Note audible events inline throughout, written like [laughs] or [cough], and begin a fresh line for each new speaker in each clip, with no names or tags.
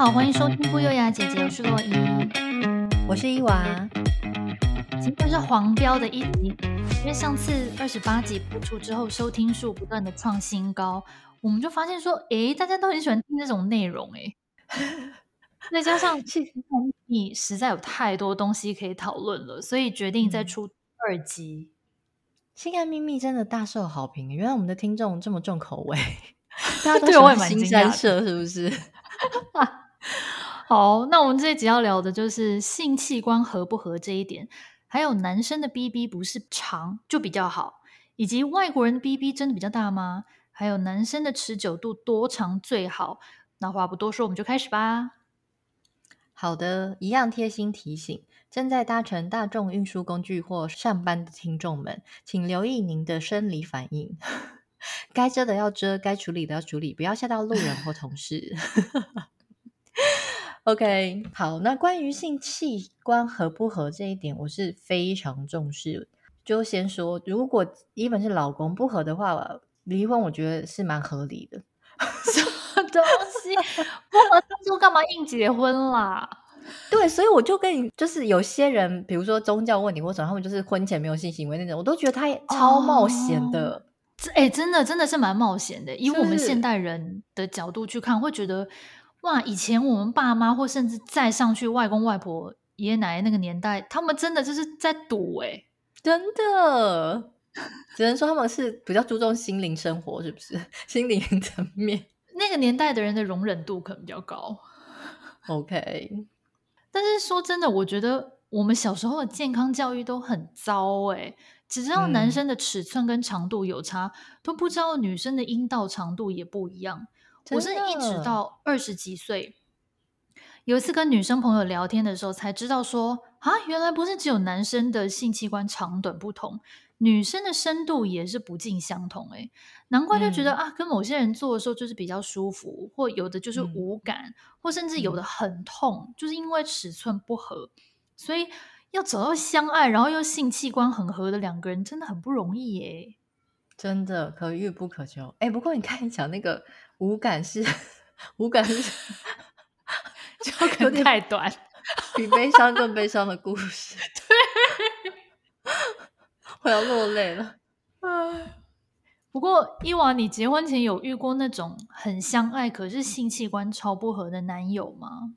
好，欢迎收听不优雅姐姐，我是洛伊，
我是伊娃。
今天是黄标的一集，因为上次二十八集播出之后，收听数不断的创新高，我们就发现说，诶，大家都很喜欢听这种内容，诶，[laughs] 再加上性爱秘密实在有太多东西可以讨论了，所以决定再出二集。
性爱秘密真的大受好评，原来我们的听众这么重口味。[laughs] 大家都喜欢腥膻色，是不是？[laughs]
好，那我们这一集要聊的就是性器官合不合这一点，还有男生的 BB 不是长就比较好，以及外国人的 BB 真的比较大吗？还有男生的持久度多长最好？那话不多说，我们就开始吧。
好的，一样贴心提醒，正在搭乘大众运输工具或上班的听众们，请留意您的生理反应。[laughs] 该遮的要遮，该处理的要处理，不要吓到路人或同事。[laughs] [laughs] OK，好，那关于性器官合不合这一点，我是非常重视。就先说，如果 even 是老公不合的话，离婚我觉得是蛮合理的。[laughs]
什么东西？[laughs] 不合当初干嘛硬结婚啦？
对，所以我就跟你，就是有些人，比如说宗教问题或什么，他们就是婚前没有性行为那种，我都觉得他也超冒险的。Oh.
哎，真的真的是蛮冒险的。以我们现代人的角度去看，会觉得哇，以前我们爸妈或甚至再上去外公外婆、爷爷奶奶那个年代，他们真的就是在赌哎，
真的，只能说他们是比较注重心灵生活，是不是？[laughs] 心灵层面，
那个年代的人的容忍度可能比较高。
OK，[laughs]
但是说真的，我觉得我们小时候的健康教育都很糟哎。只知道男生的尺寸跟长度有差，嗯、都不知道女生的阴道长度也不一样。我是一直到二十几岁，有一次跟女生朋友聊天的时候，才知道说啊，原来不是只有男生的性器官长短不同，女生的深度也是不尽相同。哎，难怪就觉得、嗯、啊，跟某些人做的时候就是比较舒服，或有的就是无感，嗯、或甚至有的很痛，嗯、就是因为尺寸不合，所以。要找到相爱，然后又性器官很合的两个人，真的很不容易耶！
真的可遇不可求。哎，不过你看一讲那个无感是无感是，[laughs]
就可能太短，
比悲伤更悲伤的故事。[laughs] 对，我要落泪了。
不过伊娃，你结婚前有遇过那种很相爱，可是性器官超不合的男友吗？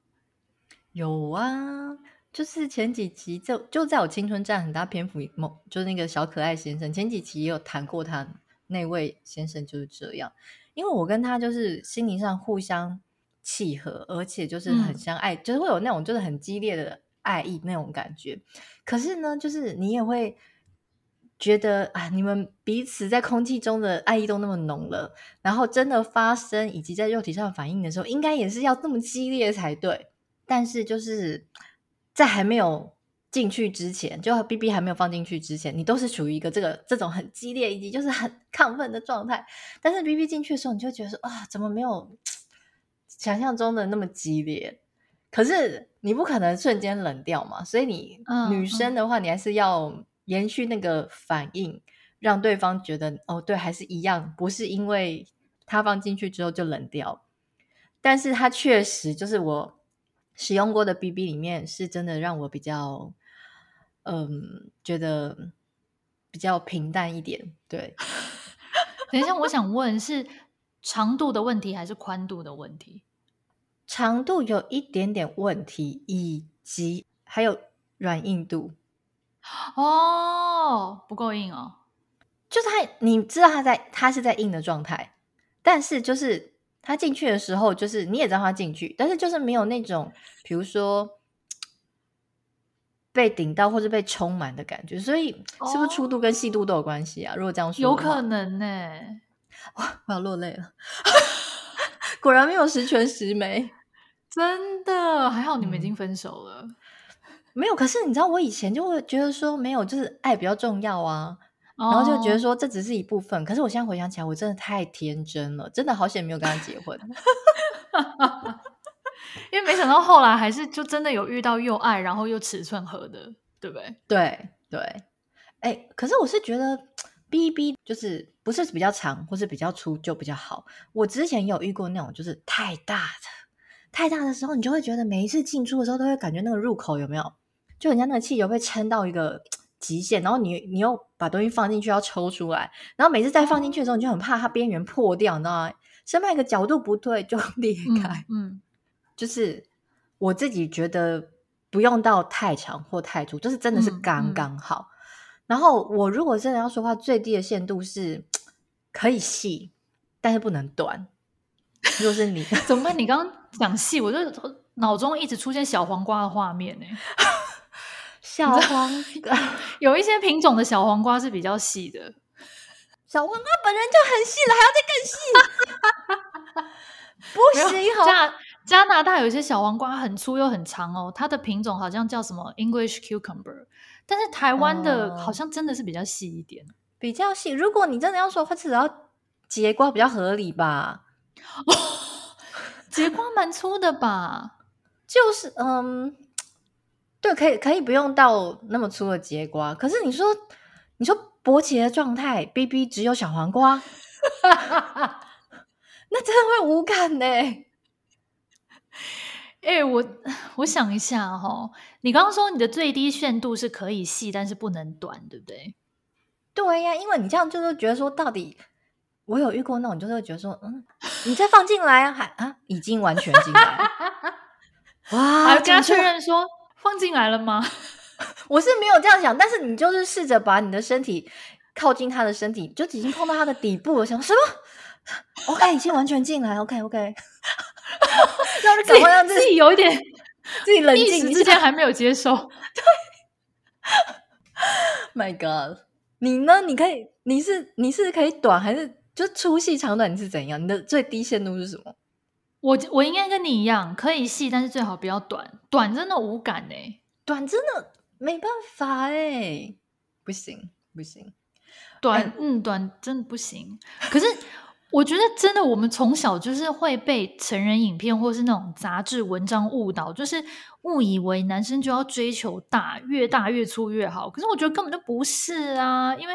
有啊。就是前几集就就在我青春占很大篇幅，某就是那个小可爱先生，前几集也有谈过他那位先生就是这样，因为我跟他就是心灵上互相契合，而且就是很相爱，嗯、就是会有那种就是很激烈的爱意那种感觉。可是呢，就是你也会觉得啊，你们彼此在空气中的爱意都那么浓了，然后真的发生以及在肉体上反应的时候，应该也是要那么激烈才对。但是就是。在还没有进去之前，就 BB 还没有放进去之前，你都是处于一个这个这种很激烈以及就是很 [laughs] 亢奋的状态。但是 BB 进去的时候，你就觉得说啊，怎么没有想象中的那么激烈？可是你不可能瞬间冷掉嘛，所以你、嗯、女生的话，你还是要延续那个反应，让对方觉得哦，对，还是一样，不是因为他放进去之后就冷掉。但是他确实就是我。使用过的 BB 里面是真的让我比较，嗯，觉得比较平淡一点。对，[laughs]
等一下，我想问是长度的问题还是宽度的问题？
长度有一点点问题，以及还有软硬度。
哦，不够硬哦。
就是他，你知道他在，他是在硬的状态，但是就是。他进去的时候，就是你也知道他进去，但是就是没有那种，比如说被顶到或者被充满的感觉，所以是不是粗度跟细度都有关系啊？哦、如果这样说，
有可能呢、欸。
哇，我要落泪了，[laughs] 果然没有十全十美，
真的还好你们已经分手了。
嗯、没有，可是你知道，我以前就会觉得说，没有，就是爱比较重要啊。然后就觉得说这只是一部分，oh. 可是我现在回想起来，我真的太天真了，真的好险没有跟他结婚，[laughs]
因为没想到后来还是就真的有遇到又爱然后又尺寸合的，对不对？
对对，哎，可是我是觉得 BB 就是不是比较长或是比较粗就比较好。我之前有遇过那种就是太大的，太大的时候，你就会觉得每一次进出的时候都会感觉那个入口有没有，就人家那个气球被撑到一个极限，然后你你又把东西放进去要抽出来，然后每次再放进去的时候，你就很怕它边缘破掉，你知道吗？生怕一个角度不对就 [laughs] 裂开。
嗯，嗯，
就是我自己觉得不用到太长或太粗，就是真的是刚刚好。嗯嗯、然后我如果真的要说话，最低的限度是可以细，但是不能短。如果是你 [laughs]
怎么办？你刚刚讲细，我就脑中一直出现小黄瓜的画面呢。[laughs]
小黄瓜 [laughs]
有一些品种的小黄瓜是比较细的，
小黄瓜本人就很细了，还要再更细？不行，好
加加拿大有一些小黄瓜很粗又很长哦，它的品种好像叫什么 English cucumber，但是台湾的好像真的是比较细一点，哦、
比较细。如果你真的要说，它至少要节瓜比较合理吧。
哦，节瓜蛮粗的吧？[laughs]
就是嗯，对，可以可以不用到那么粗的节瓜。可是你说你说勃起的状态，B B 只有小黄瓜，[laughs] 那真的会无感呢。
哎、欸，我我想一下哈、哦，你刚刚说你的最低限度是可以细，但是不能短，对不对？
对呀，因为你这样就是觉得说到底。我有遇过那种，就是会觉得说，嗯，你再放进来啊，还啊，已经完全进来了，[laughs]
哇，还跟他确认说放进来了吗？[laughs]
我是没有这样想，但是你就是试着把你的身体靠近他的身体，就已经碰到他的底部了，想说什么？OK，已经完全进来，OK，OK，
让你赶快让自己有一点
自己冷静，一
下之间还没有接受。[laughs]
对，My God，你呢？你可以，你是你是可以短还是？就粗细长短你是怎样？你的最低限度是什么？
我我应该跟你一样，可以细，但是最好不要短。短真的无感哎、欸，
短真的没办法哎、欸，不行不行，
短、欸、嗯短真的不行。可是我觉得真的，我们从小就是会被成人影片或是那种杂志文章误导，就是误以为男生就要追求大，越大越粗越好。可是我觉得根本就不是啊，因为。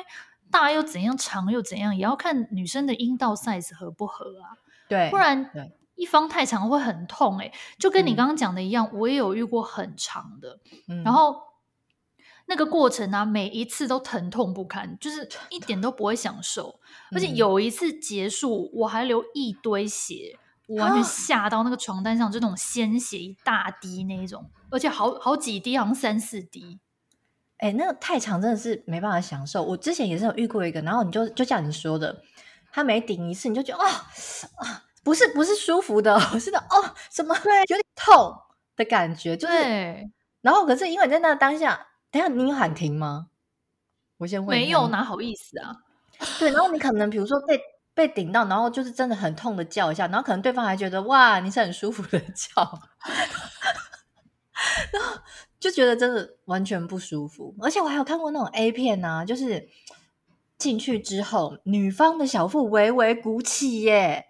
大又怎样，长又怎样，也要看女生的阴道 size 合不合啊。
对，
不然一方太长会很痛哎、欸，就跟你刚刚讲的一样，嗯、我也有遇过很长的，嗯、然后那个过程啊，每一次都疼痛不堪，就是一点都不会享受。嗯、而且有一次结束，我还流一堆血，我完全吓到那个床单上，就那种鲜血一大滴那一种，而且好好几滴，好像三四滴。
哎，那个太长真的是没办法享受。我之前也是有遇过一个，然后你就就像你说的，他每顶一次你就觉得哦啊，不是不是舒服的，我是的哦，什么对，有点痛的感觉，就是。
对
然后可是因为你在那当下，等下你有喊停吗？我先问。
没有，哪好意思啊？
对，然后你可能比如说被被顶到，然后就是真的很痛的叫一下，然后可能对方还觉得哇，你是很舒服的叫，[laughs] 然后。就觉得真的完全不舒服，而且我还有看过那种 A 片啊，就是进去之后，女方的小腹微微鼓起耶，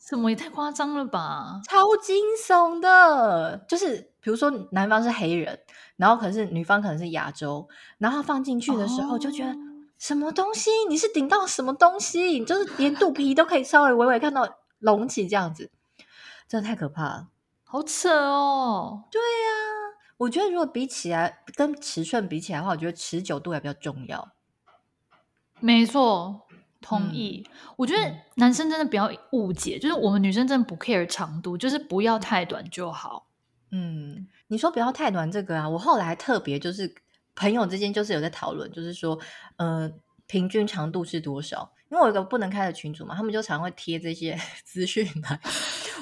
什么也太夸张了吧，
超惊悚的。就是比如说男方是黑人，然后可是女方可能是亚洲，然后放进去的时候就觉得、哦、什么东西，你是顶到什么东西，你就是连肚皮都可以稍微微微看到隆起这样子，真的太可怕了，
好扯哦。
对呀、啊。我觉得，如果比起来跟尺寸比起来的话，我觉得持久度还比较重要。
没错，同意。嗯、我觉得男生真的不要误解，就是我们女生真的不 care 长度，就是不要太短就好。
嗯，你说不要太短这个啊，我后来特别就是朋友之间就是有在讨论，就是说，呃，平均长度是多少？因为我有个不能开的群组嘛，他们就常会贴这些 [laughs] 资讯来。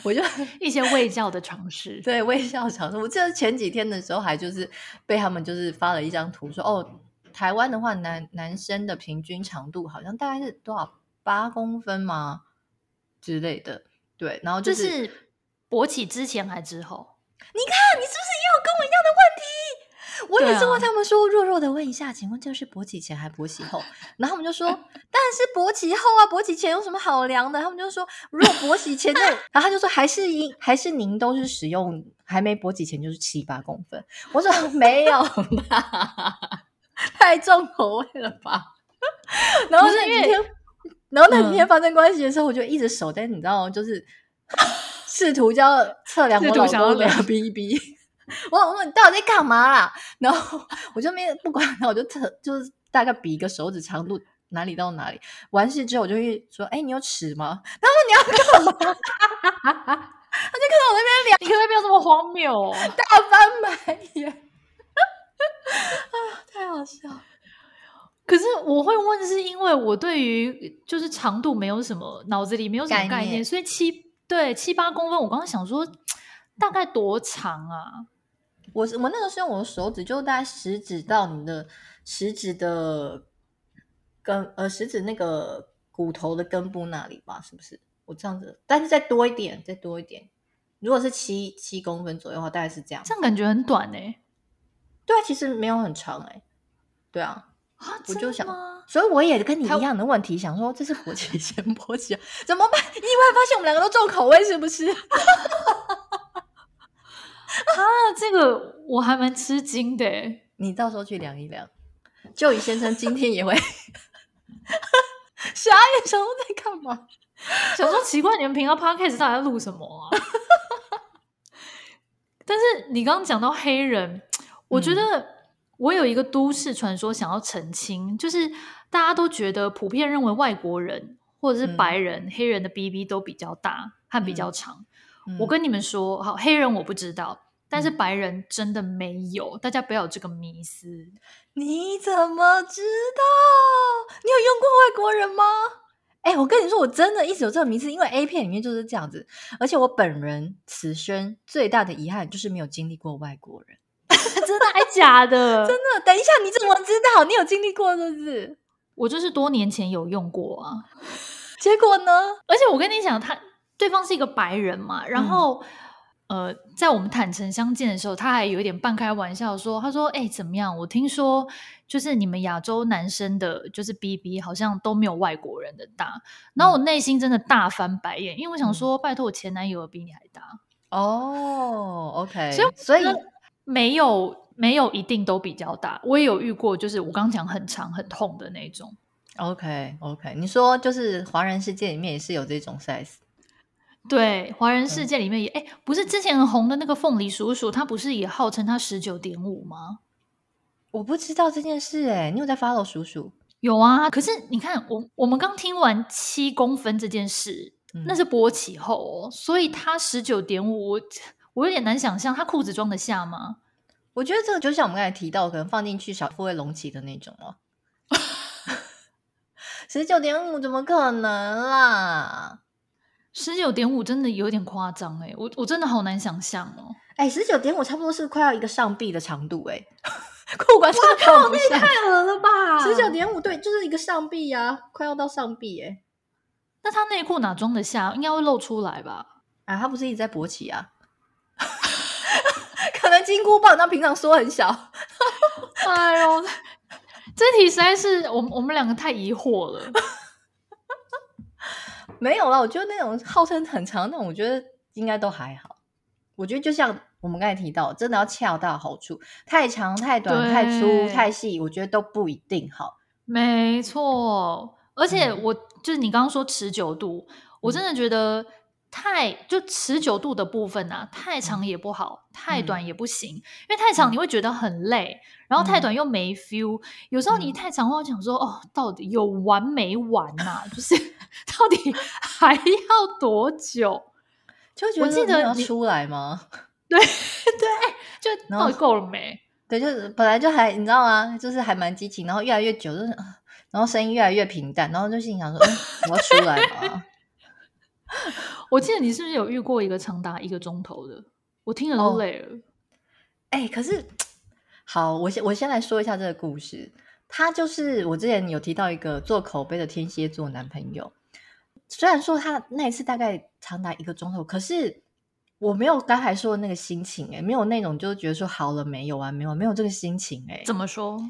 我就 [laughs]
一些卫教的尝试，
对卫教尝试。我记得前几天的时候，还就是被他们就是发了一张图说，哦，台湾的话，男男生的平均长度好像大概是多少八公分吗之类的？对，然后就、是
勃起之前还之后？
你看，你是不是也有跟我一样的问题？我也是问他们说，弱弱的问一下，请问这是勃起前还勃起后？然后他们就说，[laughs] 当然是勃起后啊，勃起前有什么好量的？他们就说，如果勃起前的，[laughs] 然后他就说，还是一还是您都是使用还没勃起前就是七八公分？我说没有吧，[laughs] 太重口味了吧？然后那几天，然后那几天发生关系的时候，我就一直守在你知道，就是。试图就要测量我老公的 BB。我我问你到底在干嘛啦？然后我就没不管他，我就特就是大概比一个手指长度哪里到哪里。完事之后我就会说：“哎，你有尺吗？”他说：“你要干嘛？”他就看到我那边量，
你可不可以不要这么荒谬哦？
大翻白眼啊！太好笑了。
可是我会问，是因为我对于就是长度没有什么脑子里没有什么概念，概念所以七对七八公分，我刚刚想说大概多长啊？
我我那个是用我的手指就大概食指到你的食指的根呃食指那个骨头的根部那里吧，是不是？我这样子，但是再多一点，再多一点。如果是七七公分左右的话，大概是这样。
这样感觉很短哎。
对啊，其实没有很长哎。对啊。
啊，
我就想，所以我也跟你一样的问题，想说这是勃起 [laughs] 先勃起，怎么办？意外发现我们两个都重口味，是不是？[laughs] 啊，
这个我还蛮吃惊的。
你到时候去量一量，就以先生今天也会 [laughs] 傻眼，想说在干嘛？
想说奇怪，你们平常 podcast 到底在录什么啊？[laughs] 但是你刚刚讲到黑人，我觉得、嗯。我有一个都市传说想要澄清，就是大家都觉得普遍认为外国人或者是白人、嗯、黑人的 BB 都比较大和比较长。嗯、我跟你们说，好，黑人我不知道，但是白人真的没有，大家不要有这个迷思。
你怎么知道？你有用过外国人吗？哎，我跟你说，我真的一直有这个迷思，因为 A 片里面就是这样子，而且我本人此生最大的遗憾就是没有经历过外国人。[laughs]
真的还假的？[laughs]
真的？等一下，你怎么知道？你有经历过是不是？
我就是多年前有用过啊。[laughs]
结果呢？
而且我跟你讲，他对方是一个白人嘛，然后、嗯、呃，在我们坦诚相见的时候，他还有一点半开玩笑说：“他说，哎、欸，怎么样？我听说就是你们亚洲男生的，就是 BB 好像都没有外国人的大。”然后我内心真的大翻白眼，因为我想说，嗯、拜托，我前男友比你还大
哦。OK，
所以所以。没有没有一定都比较大，我也有遇过，就是我刚讲很长很痛的那种。
OK OK，你说就是华人世界里面也是有这种 size？
对，华人世界里面也哎、嗯，不是之前很红的那个凤梨叔叔，他不是也号称他十九点五吗？
我不知道这件事哎，你有在 follow 叔叔？
有啊，可是你看我我们刚听完七公分这件事，嗯、那是勃起后哦，所以他十九点五。我有点难想象，他裤子装得下吗？
我觉得这个就像我们刚才提到，可能放进去小腹会隆起的那种哦。[laughs] 十九点五怎么可能啦？
十九点五真的有点夸张哎，我我真的好难想象哦。
哎，十九点五差不多是快要一个上臂的长度 [laughs] 哎，裤管真的放不下，
太恶了吧？
十九点五对，就是一个上臂啊，快要到上臂哎。
那他内裤哪装得下？应该会露出来吧？
啊，他不是一直在勃起啊？[laughs] 可能金箍棒，那平常说很小。
哎呦，这题实在是我们我们两个太疑惑了。
没有了，我觉得那种号称很长那种，我觉得应该都还好。我觉得就像我们刚才提到，真的要恰到好处，太长、太短、太粗、太细，我觉得都不一定好。
没错，而且我、嗯、就是你刚刚说持久度，我真的觉得。太就持久度的部分啊，太长也不好，嗯、太短也不行。因为太长你会觉得很累，嗯、然后太短又没 feel。有时候你太长的话，我想说哦，到底有完没完呐、啊？就是 [laughs] 到底还要多久？[laughs]
就觉得我记得你出来吗？[laughs]
对对，就到底够了没？
对，就是本来就还你知道吗？就是还蛮激情，然后越来越久，就是然后声音越来越平淡，然后就心想说，嗯，我要出来了。
我记得你是不是有遇过一个长达一个钟头的？我听了都累了。
哎、哦欸，可是好，我先我先来说一下这个故事。他就是我之前有提到一个做口碑的天蝎座男朋友。虽然说他那一次大概长达一个钟头，可是我没有刚才说的那个心情、欸，哎，没有那种就是觉得说好了没有啊，没有没有这个心情、欸，哎，
怎么说？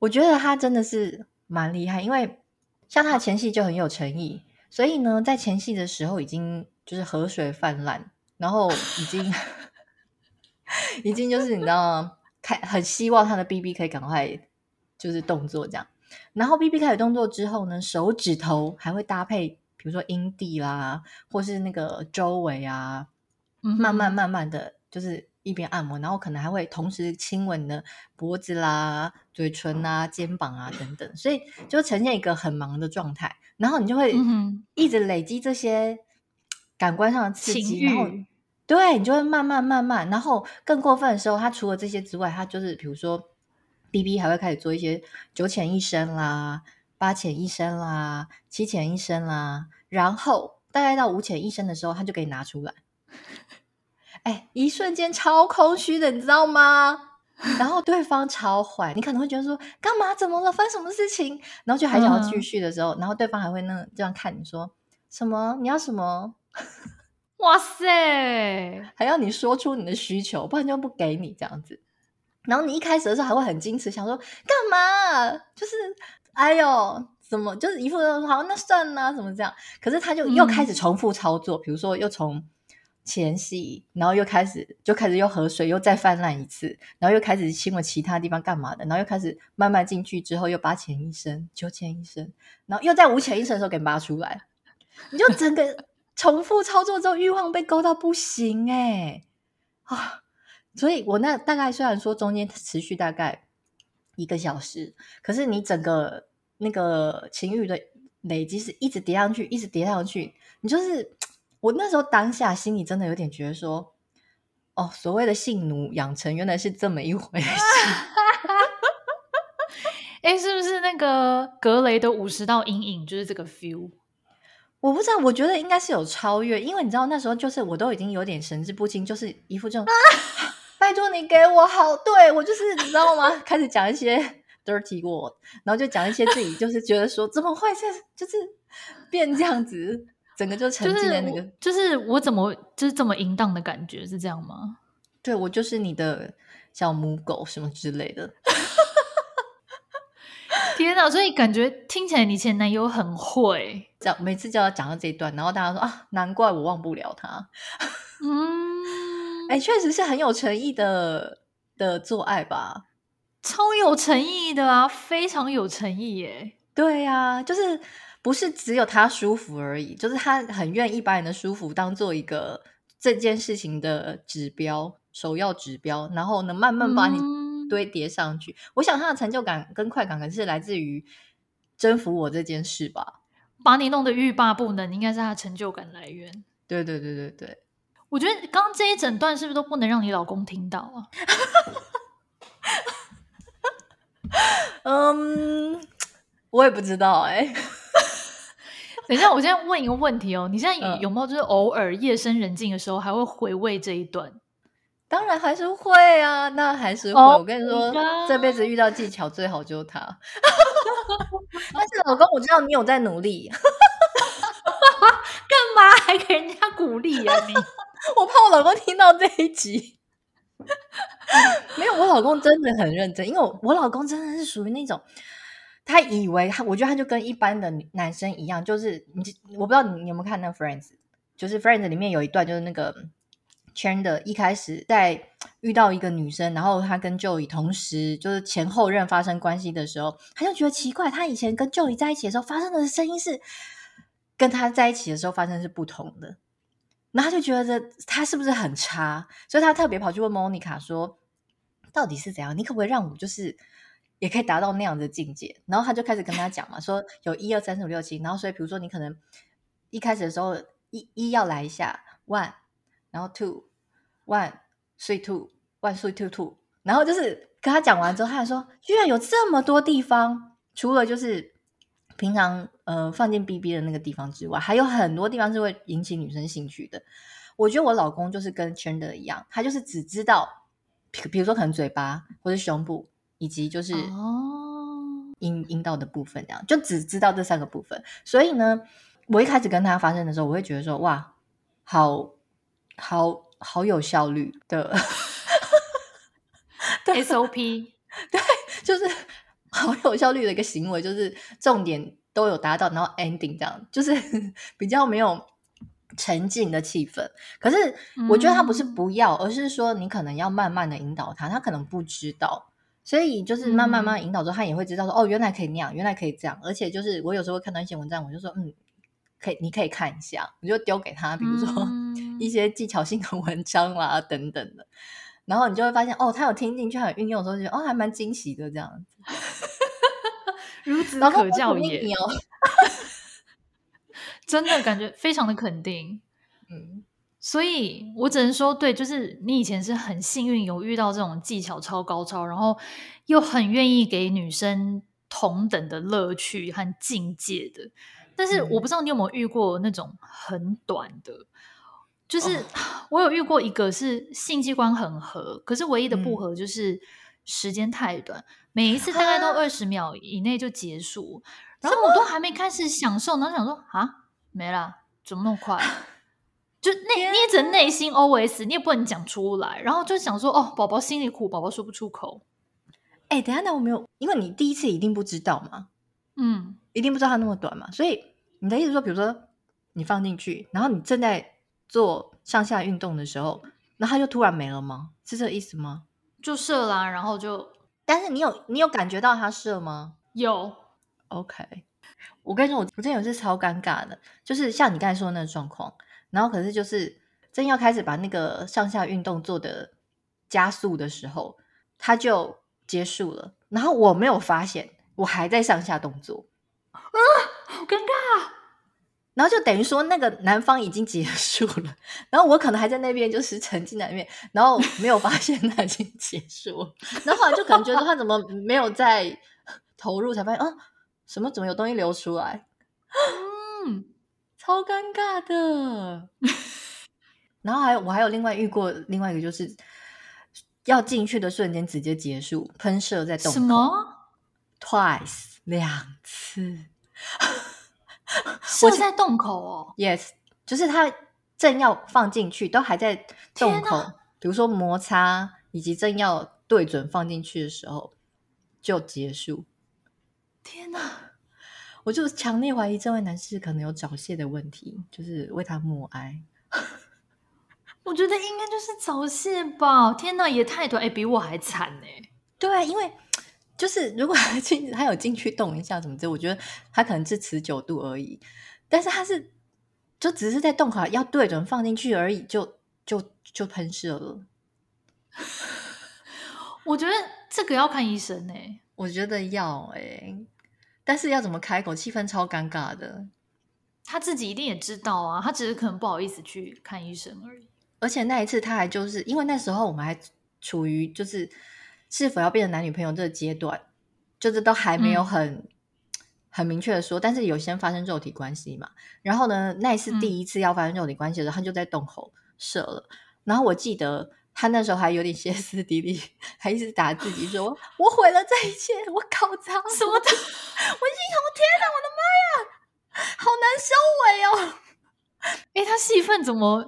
我觉得他真的是蛮厉害，因为像他的前戏就很有诚意。所以呢，在前戏的时候已经就是河水泛滥，然后已经 [laughs] 已经就是你知道吗？开很希望他的 BB 可以赶快就是动作这样。然后 BB 开始动作之后呢，手指头还会搭配，比比如说阴蒂啦，或是那个周围啊，
嗯、
慢慢慢慢的就是一边按摩，然后可能还会同时亲吻你的脖子啦、嘴唇啊、肩膀啊等等，所以就呈现一个很忙的状态，然后你就会一直累积这些感官上的刺激，然后对你就会慢慢慢慢，然后更过分的时候，他除了这些之外，他就是比如说。B B 还会开始做一些九浅一深啦、八浅一深啦、七浅一深啦，然后大概到五浅一深的时候，他就可以拿出来。哎，一瞬间超空虚的，你知道吗？[laughs] 然后对方超坏，你可能会觉得说干嘛？怎么了？发生什么事情？然后就还想要继续的时候，嗯、然后对方还会那这样看你说什么？你要什么？[laughs]
哇塞！
还要你说出你的需求，不然就不给你这样子。然后你一开始的时候还会很矜持，想说干嘛？就是哎呦，怎么就是一副说好，那算了，怎么这样？可是他就又开始重复操作，嗯、比如说又从前戏，然后又开始就开始又河水，又再泛滥一次，然后又开始亲吻其他地方干嘛的，然后又开始慢慢进去之后又八浅一深，九浅一深，然后又在五浅一深的时候给拔出来，你就整个 [laughs] 重复操作之后欲望被勾到不行哎、欸、啊！所以，我那大概虽然说中间持续大概一个小时，可是你整个那个情欲的累积是一直叠上去，一直叠上去。你就是我那时候当下心里真的有点觉得说，哦，所谓的性奴养成原来是这么一回事。[laughs]
哎，是不是那个格雷的五十道阴影就是这个 feel？
我不知道，我觉得应该是有超越，因为你知道那时候就是我都已经有点神志不清，就是一副这种。[laughs] 拜托你给我好，对我就是你知道吗？开始讲一些 dirty word，然后就讲一些自己就是觉得说怎么会是就是变这样子，整个就沉浸在那个，
就是、就是我怎么就是这么淫荡的感觉是这样吗？[laughs]
对，我就是你的小母狗什么之类的。[laughs]
天哪！所以感觉听起来你前男友很会，
这样每次叫他讲到这一段，然后大家说啊，难怪我忘不了他。嗯。[laughs] 哎，确实是很有诚意的的做爱吧，
超有诚意的啊，非常有诚意耶。
对呀、啊，就是不是只有他舒服而已，就是他很愿意把你的舒服当做一个这件事情的指标，首要指标，然后呢，慢慢把你堆叠上去。嗯、我想他的成就感跟快感，可能是来自于征服我这件事吧，
把你弄得欲罢不能，应该是他的成就感来源。
对对对对对。
我觉得刚刚这一整段是不是都不能让你老公听到啊？[laughs]
嗯，我也不知道哎、欸。
等一下，我现在问一个问题哦，你现在有没有就是偶尔夜深人静的时候还会回味这一段？
当然还是会啊，那还是会。Oh、我跟你说，这辈子遇到技巧最好就是他。[laughs] 但是老公，我知道你有在努力，[laughs]
干嘛还给人家鼓励呀、啊？你？
我怕我老公听到这一集，[laughs] 没有，我老公真的很认真，因为我，我老公真的是属于那种，他以为他，我觉得他就跟一般的男生一样，就是你，我不知道你，有没有看那 Friends，就是 Friends 里面有一段，就是那个 Chen 的一开始在遇到一个女生，然后他跟 Joey 同时就是前后任发生关系的时候，他就觉得奇怪，他以前跟 Joey 在一起的时候发生的声音是跟他在一起的时候发生是不同的。然后他就觉得他是不是很差，所以他特别跑去问 Monica 说：“到底是怎样？你可不可以让我就是也可以达到那样的境界？”然后他就开始跟他讲嘛，说有一二三四五六七，然后所以比如说你可能一开始的时候一一要来一下 one，然后 two one three two one three two two，然后就是跟他讲完之后，他还说居然有这么多地方，除了就是。平常呃放进 BB 的那个地方之外，还有很多地方是会引起女生兴趣的。我觉得我老公就是跟 Chandler 一样，他就是只知道，比如说可能嘴巴或者胸部，以及就是阴阴、哦、道的部分，这样就只知道这三个部分。所以呢，我一开始跟他发生的时候，我会觉得说哇，好好好有效率的 [laughs]
对 SOP，[laughs]
对，就是。[laughs] 好有效率的一个行为，就是重点都有达到，然后 ending 这样，就是比较没有沉浸的气氛。可是我觉得他不是不要，嗯、而是说你可能要慢慢的引导他，他可能不知道，所以就是慢慢慢引导之后，他也会知道说，哦，原来可以那样，原来可以这样。而且就是我有时候会看到一些文章，我就说，嗯，可以你可以看一下，我就丢给他，比如说、嗯、[laughs] 一些技巧性的文章啦等等的，然后你就会发现哦，他有听进去，还有运用的时候，就觉得哦，还蛮惊喜的这样子，[laughs]
孺子可教也，[laughs] 真的感觉非常的肯定，嗯。所以我只能说，对，就是你以前是很幸运，有遇到这种技巧超高超，然后又很愿意给女生同等的乐趣和境界的。但是我不知道你有没有遇过那种很短的，嗯、就 [sighs] 是我有遇过一个是性器官很合，可是唯一的不合就是时间太短，嗯、每一次大概都二十秒以内就结束，然后我都还没开始享受，然后想说啊，没了，怎么那么快？[laughs] 就内捏着内心 OS，你也不能讲出来，然后就想说哦，宝宝心里苦，宝宝说不出口。
哎、欸，等下，那我没有，因为你第一次一定不知道嘛，嗯，一定不知道它那么短嘛，所以你的意思说，比如说你放进去，然后你正在做上下运动的时候，那它就突然没了吗？是这个意思吗？
就射啦，然后就，
但是你有你有感觉到它射吗？
有。
OK，我跟你说，我我真的有一次超尴尬的，就是像你刚才说的那个状况。然后可是就是正要开始把那个上下运动做的加速的时候，他就结束了。然后我没有发现，我还在上下动作
啊，好尴尬。
然后就等于说那个男方已经结束了，然后我可能还在那边就是沉浸在那边，然后没有发现他已经结束了。然后后来就可能觉得他怎么没有在投入，才发现啊，什么怎么有东西流出来？嗯。超尴尬的，[laughs] 然后还有我还有另外遇过另外一个，就是要进去的瞬间直接结束，喷射在洞口。什么？Twice 两次，
射在洞口哦。
Yes，就是他正要放进去，都还在洞口，比如说摩擦，以及正要对准放进去的时候就结束。
天哪！
我就强烈怀疑这位男士可能有早泄的问题，就是为他默哀。[laughs]
我觉得应该就是早泄吧。天哪，也太短，哎，比我还惨哎。
对啊，因为就是如果他进，他有进去动一下什么的，我觉得他可能是持久度而已。但是他是就只是在动口要对准放进去而已，就就就喷射了。
我觉得这个要看医生哎。
我觉得要哎。但是要怎么开口？气氛超尴尬的。
他自己一定也知道啊，他只是可能不好意思去看医生而已。
而且那一次他还就是因为那时候我们还处于就是是否要变成男女朋友这个阶段，就是都还没有很、嗯、很明确的说。但是有先发生肉体关系嘛？然后呢，那一次第一次要发生肉体关系的时候，嗯、他就在洞口射了。然后我记得。他那时候还有点歇斯底里，还一直打自己说：“我毁了这一切，我搞砸什么的。”我心想：“天哪，我的妈呀，好难收尾哦！[laughs] ”
哎，他戏份怎么？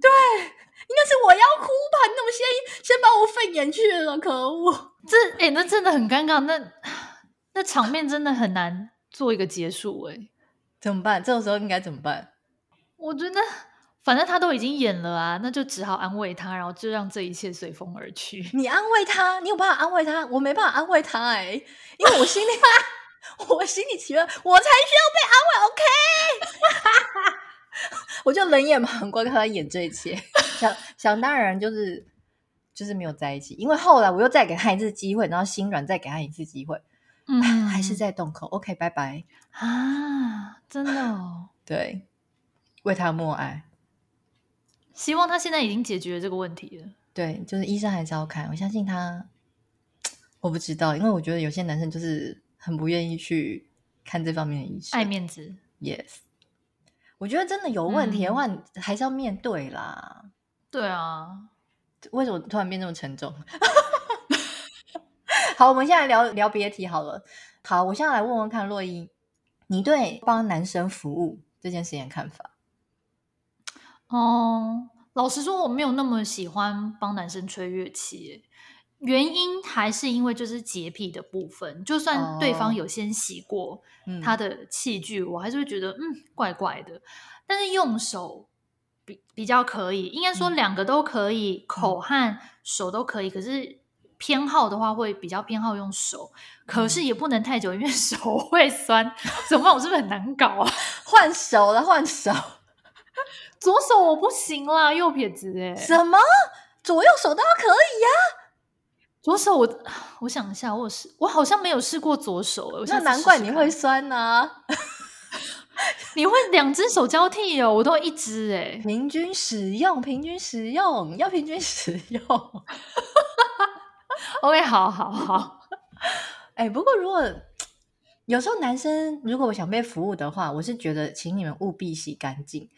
对，应该是我要哭吧？你怎么先先把我肺演去了？可恶！
这哎，那真的很尴尬，那那场面真的很难做一个结束。哎，
怎么办？这个时候应该怎么办？
我觉得。反正他都已经演了啊，那就只好安慰他，然后就让这一切随风而去。
你安慰他，你有办法安慰他？我没办法安慰他哎、欸，因为我心里，[laughs] 我心里奇怪，我才需要被安慰。OK，[laughs] 我就冷眼旁观看他演这一切，想想当然就是就是没有在一起，因为后来我又再给他一次机会，然后心软再给他一次机会，嗯，还是在洞口。OK，拜拜
啊，真的哦，
对，为他默哀。
希望他现在已经解决了这个问题了。
对，就是医生还是要看，我相信他。[tsk] 我不知道，因为我觉得有些男生就是很不愿意去看这方面的医生，
爱面子。
Yes，我觉得真的有问题的话，嗯、还是要面对啦。
对啊，
为什么突然变这么沉重？[laughs] 好，我们现在聊聊别的题好了。好，我现在来问问看，洛伊，你对帮男生服务这件事情的看法？
哦，老实说，我没有那么喜欢帮男生吹乐器，原因还是因为就是洁癖的部分。就算对方有先洗过他的器具，哦、我还是会觉得嗯怪怪的。但是用手比比较可以，应该说两个都可以，嗯、口和手都可以。可是偏好的话，会比较偏好用手，可是也不能太久，因为 [laughs] 手会酸。怎么办？我是不是很难搞啊？
换手了，换手。
左手我不行啦，右撇子哎。
什么？左右手都要可以呀、啊？
左手我 [sighs] 我想一下，我试我好像没有试过左手，
那难怪你会酸呢、啊。[laughs]
你会两只手交替哦，我都一只哎。
平均使用，平均使用，要平均使用。[laughs]
OK，好好好。
哎、欸，不过如果有时候男生如果我想被服务的话，我是觉得请你们务必洗干净。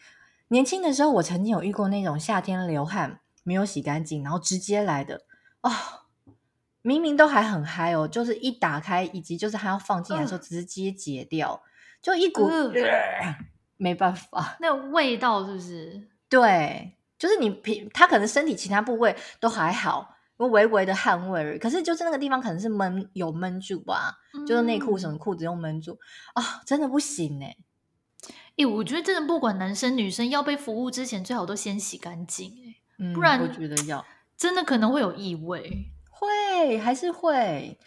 年轻的时候，我曾经有遇过那种夏天流汗没有洗干净，然后直接来的哦，明明都还很嗨哦，就是一打开以及就是还要放进来的时候，直接解掉。嗯就一股、[sniffs] 没办法，
那味道是不是？
对，就是你平他可能身体其他部位都还好，有微微的汗味儿，可是就是那个地方可能是闷有闷住吧，嗯、就是内裤什么裤子又闷住啊、哦，真的不行哎！
哎，我觉得真的不管男生女生要被服务之前，最好都先洗干
净
不然
我觉得要
真的可能会有异味，
会还是会。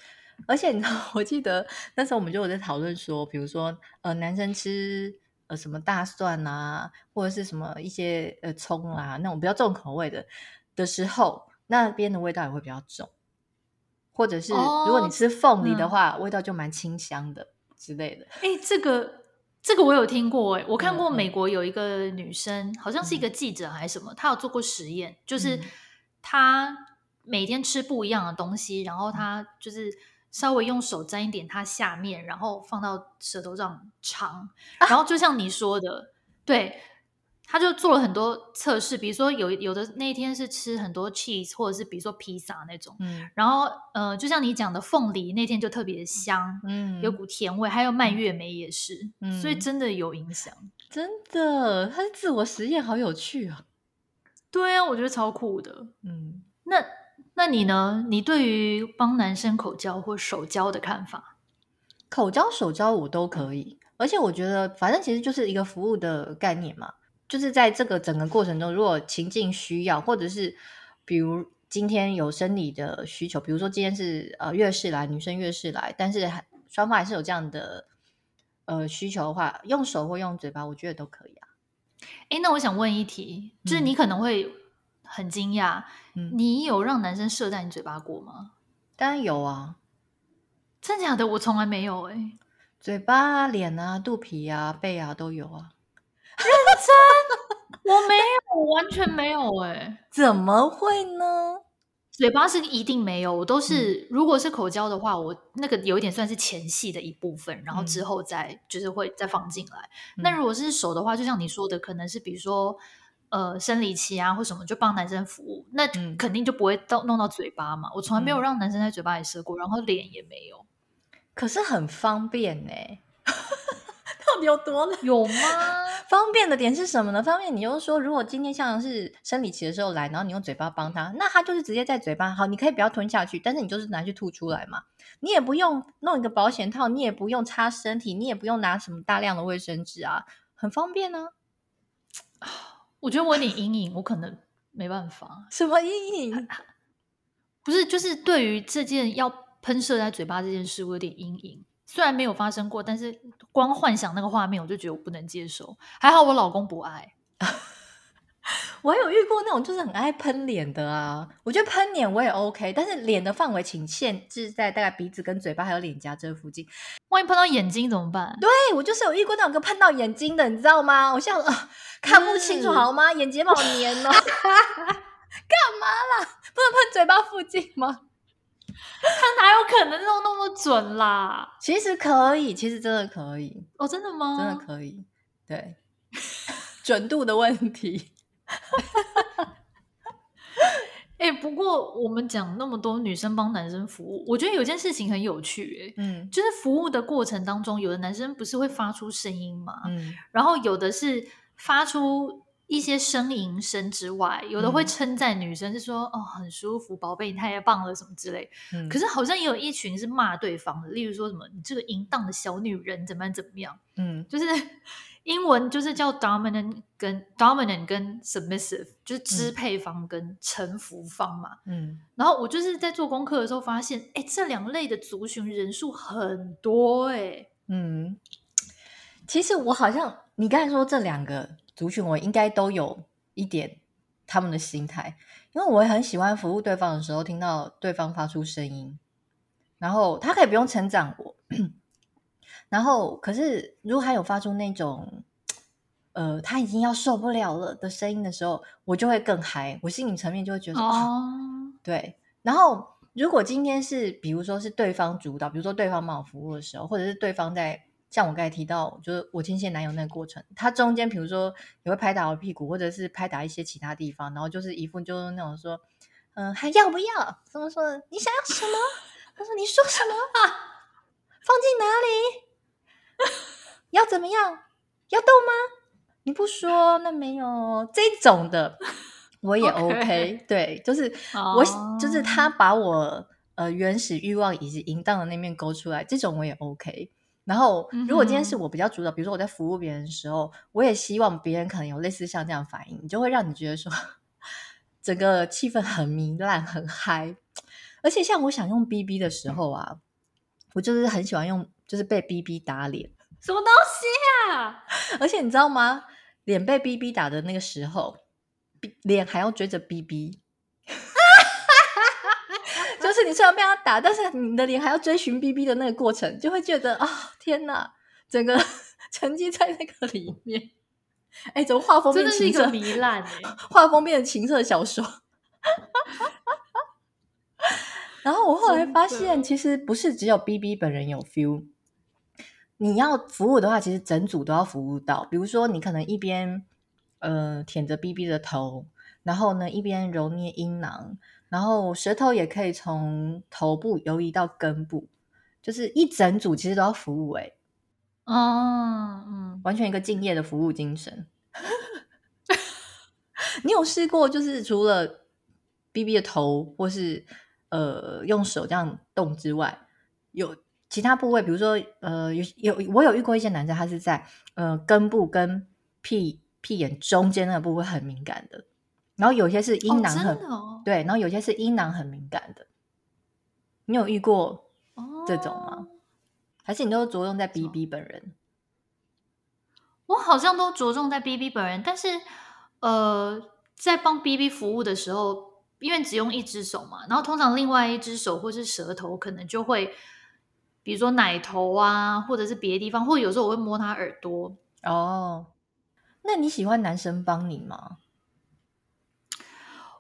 而且你知道，[laughs] 我记得那时候我们就有在讨论说，比如说呃，男生吃呃什么大蒜啊，或者是什么一些呃葱啊那种比较重口味的的时候，那边的味道也会比较重。或者是如果你吃凤梨的话，哦嗯、味道就蛮清香的之类的。
哎，这个这个我有听过哎，我看过美国有一个女生，嗯、好像是一个记者还是什么，她有做过实验，就是她每天吃不一样的东西，然后她就是。稍微用手沾一点它下面，然后放到舌头上尝，然后就像你说的，啊、对，他就做了很多测试，比如说有有的那一天是吃很多 cheese，或者是比如说披萨那种，嗯，然后呃，就像你讲的凤梨那天就特别香，嗯，有股甜味，还有蔓越莓也是，嗯，所以真的有影响，
真的，他的自我实验好有趣啊，
对啊，我觉得超酷的，
嗯，
那。那你呢？你对于帮男生口交或手交的看法？
口交、手交我都可以，而且我觉得，反正其实就是一个服务的概念嘛。就是在这个整个过程中，如果情境需要，或者是比如今天有生理的需求，比如说今天是呃月事来，女生月事来，但是双方还是有这样的呃需求的话，用手或用嘴巴，我觉得都可以啊。
诶，那我想问一题，就是你可能会很惊讶。嗯你有让男生射在你嘴巴过吗？
当然有啊，
真假的？我从来没有哎、欸，
嘴巴、脸啊、肚皮啊、背啊都有啊。
认真？我没有，我 [laughs] 完全没有哎、欸，
怎么会呢？
嘴巴是一定没有，我都是、嗯、如果是口交的话，我那个有一点算是前戏的一部分，然后之后再就是会再放进来。嗯、那如果是手的话，就像你说的，可能是比如说。呃，生理期啊，或什么，就帮男生服务，那肯定就不会到弄到嘴巴嘛。我从来没有让男生在嘴巴里射过，嗯、然后脸也没有。
可是很方便呢，到底有多难？
有吗？[laughs]
方便的点是什么呢？方便，你就是说，如果今天像是生理期的时候来，然后你用嘴巴帮他，那他就是直接在嘴巴。好，你可以不要吞下去，但是你就是拿去吐出来嘛。你也不用弄一个保险套，你也不用擦身体，你也不用拿什么大量的卫生纸啊，很方便呢、
啊。[sighs] 我觉得我有点阴影，我可能没办法。[laughs]
什么阴影？[laughs]
不是，就是对于这件要喷射在嘴巴这件事，我有点阴影。虽然没有发生过，但是光幻想那个画面，我就觉得我不能接受。还好我老公不爱。[laughs]
我还有遇过那种就是很爱喷脸的啊，我觉得喷脸我也 OK，但是脸的范围请限制在大概鼻子跟嘴巴还有脸颊这附近。
万一喷到眼睛怎么办？
对，我就是有遇过那种个喷到眼睛的，你知道吗？我现在、呃、看不清楚好吗？眼睫毛粘了，[laughs] 干嘛啦？不能喷嘴巴附近吗？[laughs]
他哪有可能弄那么准啦？
其实可以，其实真的可以。
哦，真的吗？
真的可以，对，准度的问题。
哎、欸，不过我们讲那么多女生帮男生服务，我觉得有件事情很有趣、欸，嗯，就是服务的过程当中，有的男生不是会发出声音嘛，嗯，然后有的是发出一些呻吟声之外，有的会称赞女生，是说、嗯、哦很舒服，宝贝你太棒了什么之类，嗯，可是好像也有一群是骂对方的，例如说什么你这个淫荡的小女人怎么样怎么样，嗯，就是。[laughs] 英文就是叫 dominant 跟 dominant 跟 submissive，就是支配方跟臣服方嘛。嗯，然后我就是在做功课的时候发现，哎，这两类的族群人数很多哎。
嗯，其实我好像你刚才说这两个族群，我应该都有一点他们的心态，因为我也很喜欢服务对方的时候，听到对方发出声音，然后他可以不用成长我，然后可是如果他有发出那种呃他已经要受不了了的声音的时候，我就会更嗨，我心理层面就会觉得哦、啊，对，然后。如果今天是，比如说是对方主导，比如说对方帮我服务的时候，或者是对方在像我刚才提到，就是我牵线男友那个过程，他中间比如说也会拍打我屁股，或者是拍打一些其他地方，然后就是一副就是那种说，嗯、呃，还要不要？怎么说？你想要什么？他说你说什么啊？放进哪里？要怎么样？要动吗？你不说那没有这种的。我也 OK，, okay. 对，就是我，oh. 就是他把我呃原始欲望以及淫荡的那面勾出来，这种我也 OK。然后，如果今天是我比较主导，mm -hmm. 比如说我在服务别人的时候，我也希望别人可能有类似像这样反应，就会让你觉得说整个气氛很糜烂、很嗨。而且，像我想用 BB 的时候啊，我就是很喜欢用，就是被 BB 打脸，
什么东西啊？[laughs]
而且你知道吗？脸被 BB 打的那个时候。脸还要追着 BB，就是你虽然被他打，但是你的脸还要追寻 BB 的那个过程，就会觉得啊、哦，天哪，整个 [laughs] 沉浸在那个里面。哎，怎么画风？
真的是一个糜烂哎，[laughs]
画风变成情色小说。然后我后来发现，其实不是只有 BB 本人有 feel，你要服务的话，其实整组都要服务到。比如说，你可能一边。呃，舔着 BB 的头，然后呢，一边揉捏阴囊，然后舌头也可以从头部游移到根部，就是一整组其实都要服务哎、欸，
哦，嗯，
完全一个敬业的服务精神。[laughs] 你有试过就是除了 BB 的头或是呃用手这样动之外，有其他部位，比如说呃有有我有遇过一些男生，他是在呃根部跟屁。屁眼中间那个部位很敏感的，然后有些是阴囊很、哦哦、对，然后有些是阴囊很敏感的。你有遇过这种吗？哦、还是你都着重在 BB 本人？
我好像都着重在 BB 本人，但是呃，在帮 BB 服务的时候，因为只用一只手嘛，然后通常另外一只手或是舌头可能就会，比如说奶头啊，或者是别的地方，或者有时候我会摸他耳朵
哦。那你喜欢男生帮你吗？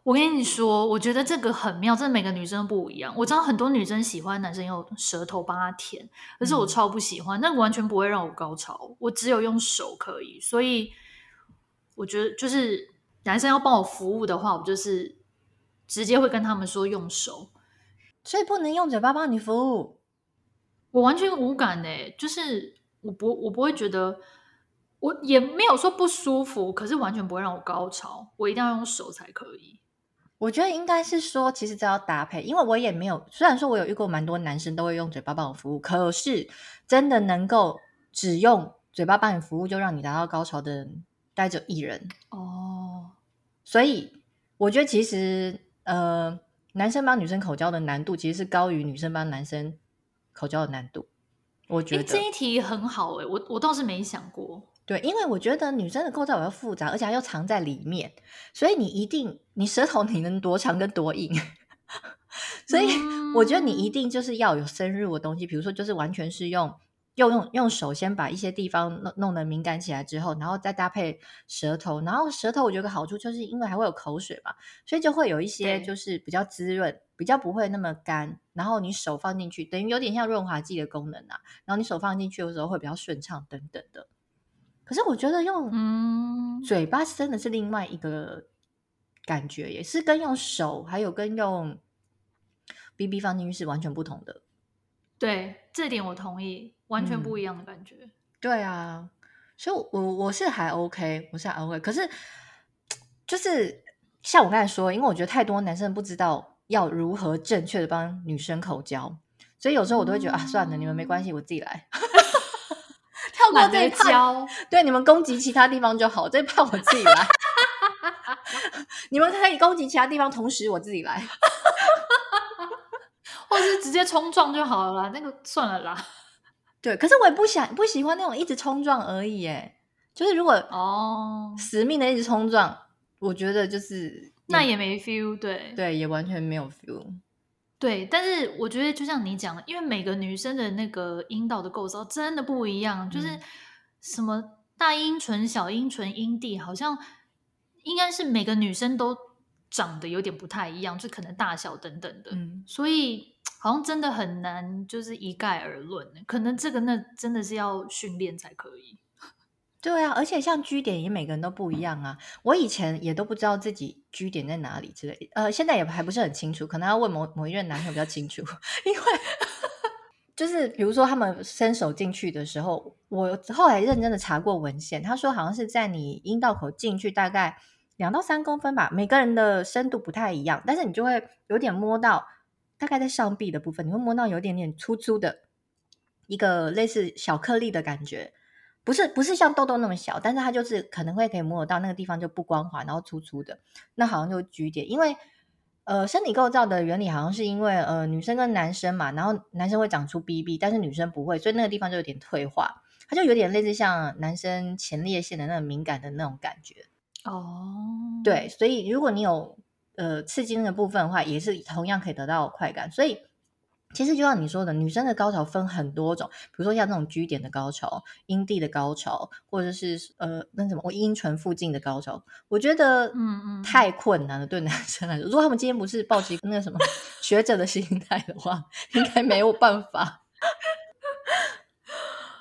我跟你说，我觉得这个很妙，真的每个女生不一样。我知道很多女生喜欢男生用舌头帮她舔，可是我超不喜欢，那、嗯、完全不会让我高潮。我只有用手可以，所以我觉得就是男生要帮我服务的话，我就是直接会跟他们说用手，
所以不能用嘴巴帮你服务。
我完全无感诶，就是我不我不会觉得。我也没有说不舒服，可是完全不会让我高潮。我一定要用手才可以。
我觉得应该是说，其实这要搭配，因为我也没有。虽然说我有遇过蛮多男生都会用嘴巴帮我服务，可是真的能够只用嘴巴帮你服务就让你达到高潮的人，大概只有一人
哦。
所以我觉得其实呃，男生帮女生口交的难度其实是高于女生帮男生口交的难度。我觉得
这一题很好诶、欸，我我倒是没想过。
对，因为我觉得女生的构造比较复杂，而且还又藏在里面，所以你一定，你舌头你能多长跟多硬，[laughs] 所以我觉得你一定就是要有深入的东西，比如说就是完全是用用用用手先把一些地方弄弄得敏感起来之后，然后再搭配舌头，然后舌头我觉得个好处就是因为还会有口水嘛，所以就会有一些就是比较滋润，比较不会那么干，然后你手放进去，等于有点像润滑剂的功能啊，然后你手放进去的时候会比较顺畅等等的。可是我觉得用嘴巴真的是另外一个感觉，也是跟用手还有跟用 BB 放进去是完全不同的。
对，这点我同意，完全不一样的感觉。嗯、
对啊，所以我我是还 OK，我是还 OK。可是就是像我刚才说，因为我觉得太多男生不知道要如何正确的帮女生口交，所以有时候我都会觉得、嗯、啊，算了，你们没关系，我自己来。跳过这一趴，[laughs] 对，你们攻击其他地方就好，这一趴我自己来。[laughs] 你们可以攻击其他地方，同时我自己来，[laughs]
或是直接冲撞就好了啦。那个算了啦。
对，可是我也不想不喜欢那种一直冲撞而已，哎，就是如果
哦
死命的一直冲撞，哦、我觉得就是
那也没 feel，对
对，也完全没有 feel。
对，但是我觉得就像你讲的，因为每个女生的那个阴道的构造真的不一样，嗯、就是什么大阴唇、小阴唇、阴蒂，好像应该是每个女生都长得有点不太一样，就可能大小等等的，
嗯，
所以好像真的很难就是一概而论，可能这个那真的是要训练才可以。
对啊，而且像居点也每个人都不一样啊。我以前也都不知道自己居点在哪里之类，呃，现在也还不是很清楚，可能要问某某一任男朋友比较清楚。[laughs] 因为 [laughs] 就是比如说他们伸手进去的时候，我后来认真的查过文献，他说好像是在你阴道口进去大概两到三公分吧，每个人的深度不太一样，但是你就会有点摸到，大概在上臂的部分，你会摸到有点点粗粗的一个类似小颗粒的感觉。不是不是像痘痘那么小，但是它就是可能会可以摸得到那个地方就不光滑，然后粗粗的，那好像就 G 点。因为呃，身体构造的原理好像是因为呃，女生跟男生嘛，然后男生会长出 BB，但是女生不会，所以那个地方就有点退化，它就有点类似像男生前列腺的那种敏感的那种感觉。哦，对，所以如果你有呃刺激那个部分的话，也是同样可以得到快感，所以。其实就像你说的，女生的高潮分很多种，比如说像那种 G 点的高潮、阴蒂的高潮，或者是呃那什么我阴唇附近的高潮，我觉得嗯嗯太困难了，对男生来说。如果他们今天不是抱持那个什么 [laughs] 学者的心态的话，应该没有办法。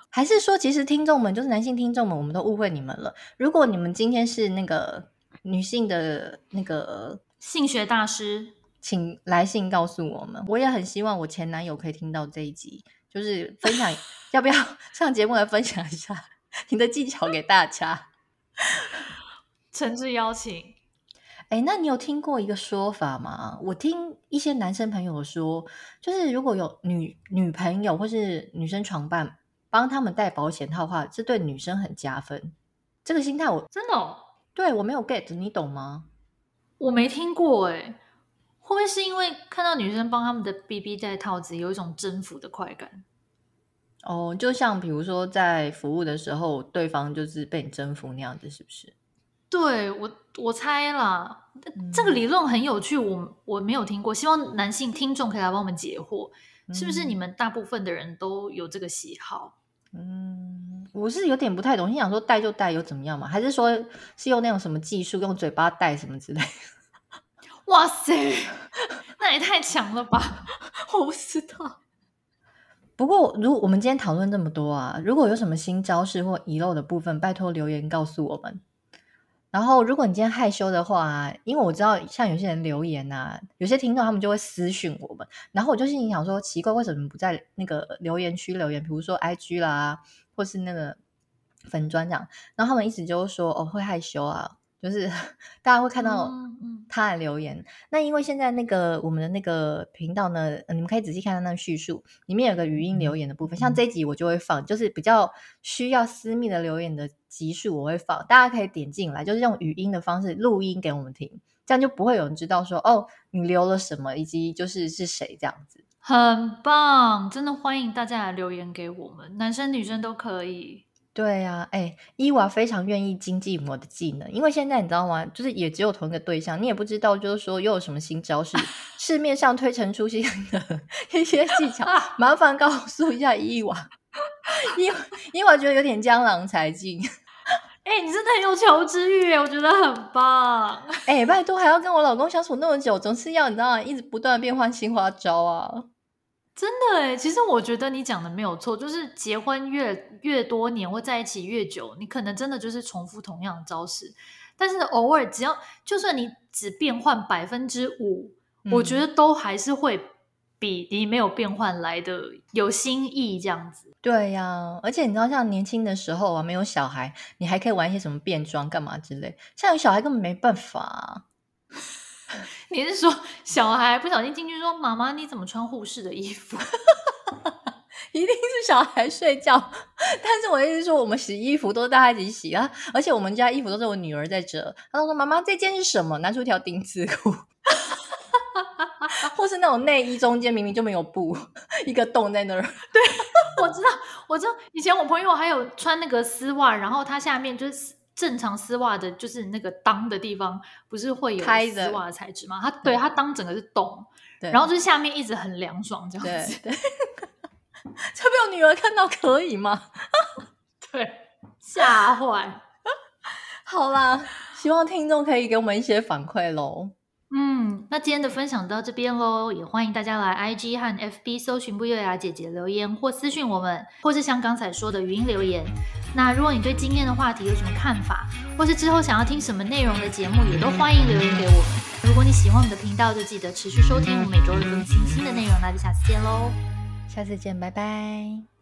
还是说，其实听众们就是男性听众们，我们都误会你们了。如果你们今天是那个女性的那个
性学大师。
请来信告诉我们，我也很希望我前男友可以听到这一集，就是分享 [laughs] 要不要 [laughs] 上节目来分享一下 [laughs] 你的技巧给大家，
诚挚邀请。
哎，那你有听过一个说法吗？我听一些男生朋友说，就是如果有女女朋友或是女生床伴帮他们戴保险套的话，这对女生很加分。这个心态我
真的哦，
对我没有 get，你懂吗？
我没听过哎。会不会是因为看到女生帮他们的 BB 戴套子，有一种征服的快感？
哦，就像比如说在服务的时候，对方就是被你征服那样子，是不是？
对，我我猜啦，嗯、这个理论很有趣，我我没有听过，希望男性听众可以来帮我们解惑，嗯、是不是你们大部分的人都有这个喜好？
嗯，我是有点不太懂，你想说戴就戴又怎么样嘛？还是说是用那种什么技术，用嘴巴戴什么之类的？
哇塞，[laughs] 那也太强了吧！[laughs] 我不知道。
不过，如我们今天讨论这么多啊，如果有什么新招式或遗漏的部分，拜托留言告诉我们。然后，如果你今天害羞的话，因为我知道像有些人留言啊，有些听众他们就会私讯我们，然后我就心里想说，奇怪，为什么不在那个留言区留言？比如说 IG 啦，或是那个粉专这样，然后他们一直就说哦，会害羞啊。就是 [laughs] 大家会看到他的留言，嗯嗯、那因为现在那个我们的那个频道呢，你们可以仔细看他那个叙述，里面有个语音留言的部分，嗯、像这一集我就会放，就是比较需要私密的留言的集数我会放，大家可以点进来，就是用语音的方式录音给我们听，这样就不会有人知道说哦，你留了什么，以及就是是谁这样子，
很棒，真的欢迎大家来留言给我们，男生女生都可以。
对呀、啊，哎，伊娃非常愿意精进我的技能，因为现在你知道吗？就是也只有同一个对象，你也不知道，就是说又有什么新招式，[laughs] 市面上推陈出新的 [laughs] 一些技巧，[laughs] 麻烦告诉一下伊娃。伊伊娃觉得有点江郎才尽，
哎，你真的很有求知欲，我觉得很棒。
哎，拜托，还要跟我老公相处那么久，总是要你知道吗，一直不断变换新花招啊。
真的诶，其实我觉得你讲的没有错，就是结婚越越多年或在一起越久，你可能真的就是重复同样的招式，但是偶尔只要就算你只变换百分之五，嗯、我觉得都还是会比你没有变换来的有新意这样子。
对呀、啊，而且你知道，像年轻的时候啊，没有小孩，你还可以玩一些什么变装干嘛之类，像有小孩根本没办法、啊。[laughs]
你是说小孩不小心进去说：“妈妈，你怎么穿护士的衣服？” [laughs]
一定是小孩睡觉。[laughs] 但是我意思是说，我们洗衣服都是大家一起洗啊，而且我们家衣服都是我女儿在折。她说：“妈妈，这件是什么？”拿出一条丁字裤，或是那种内衣中间明明就没有布，一个洞在那儿。
对，我知道，我知道以前我朋友还有穿那个丝袜，然后它下面就是正常丝袜的，就是那个裆的地方，不是会有丝袜的材质吗？它对它裆整个是洞，然后就是下面一直很凉爽这样子。对，对
这被我女儿看到可以吗？[laughs]
对，吓坏。[laughs]
好啦，希望听众可以给我们一些反馈喽。
嗯，那今天的分享到这边喽，也欢迎大家来 IG 和 FB 搜寻不优雅姐姐留言或私讯我们，或是像刚才说的语音留言。那如果你对今天的话题有什么看法，或是之后想要听什么内容的节目，也都欢迎留言给我们。如果你喜欢我们的频道，就记得持续收听我们每周日更新新的内容。那就下次见喽，
下次见，拜拜。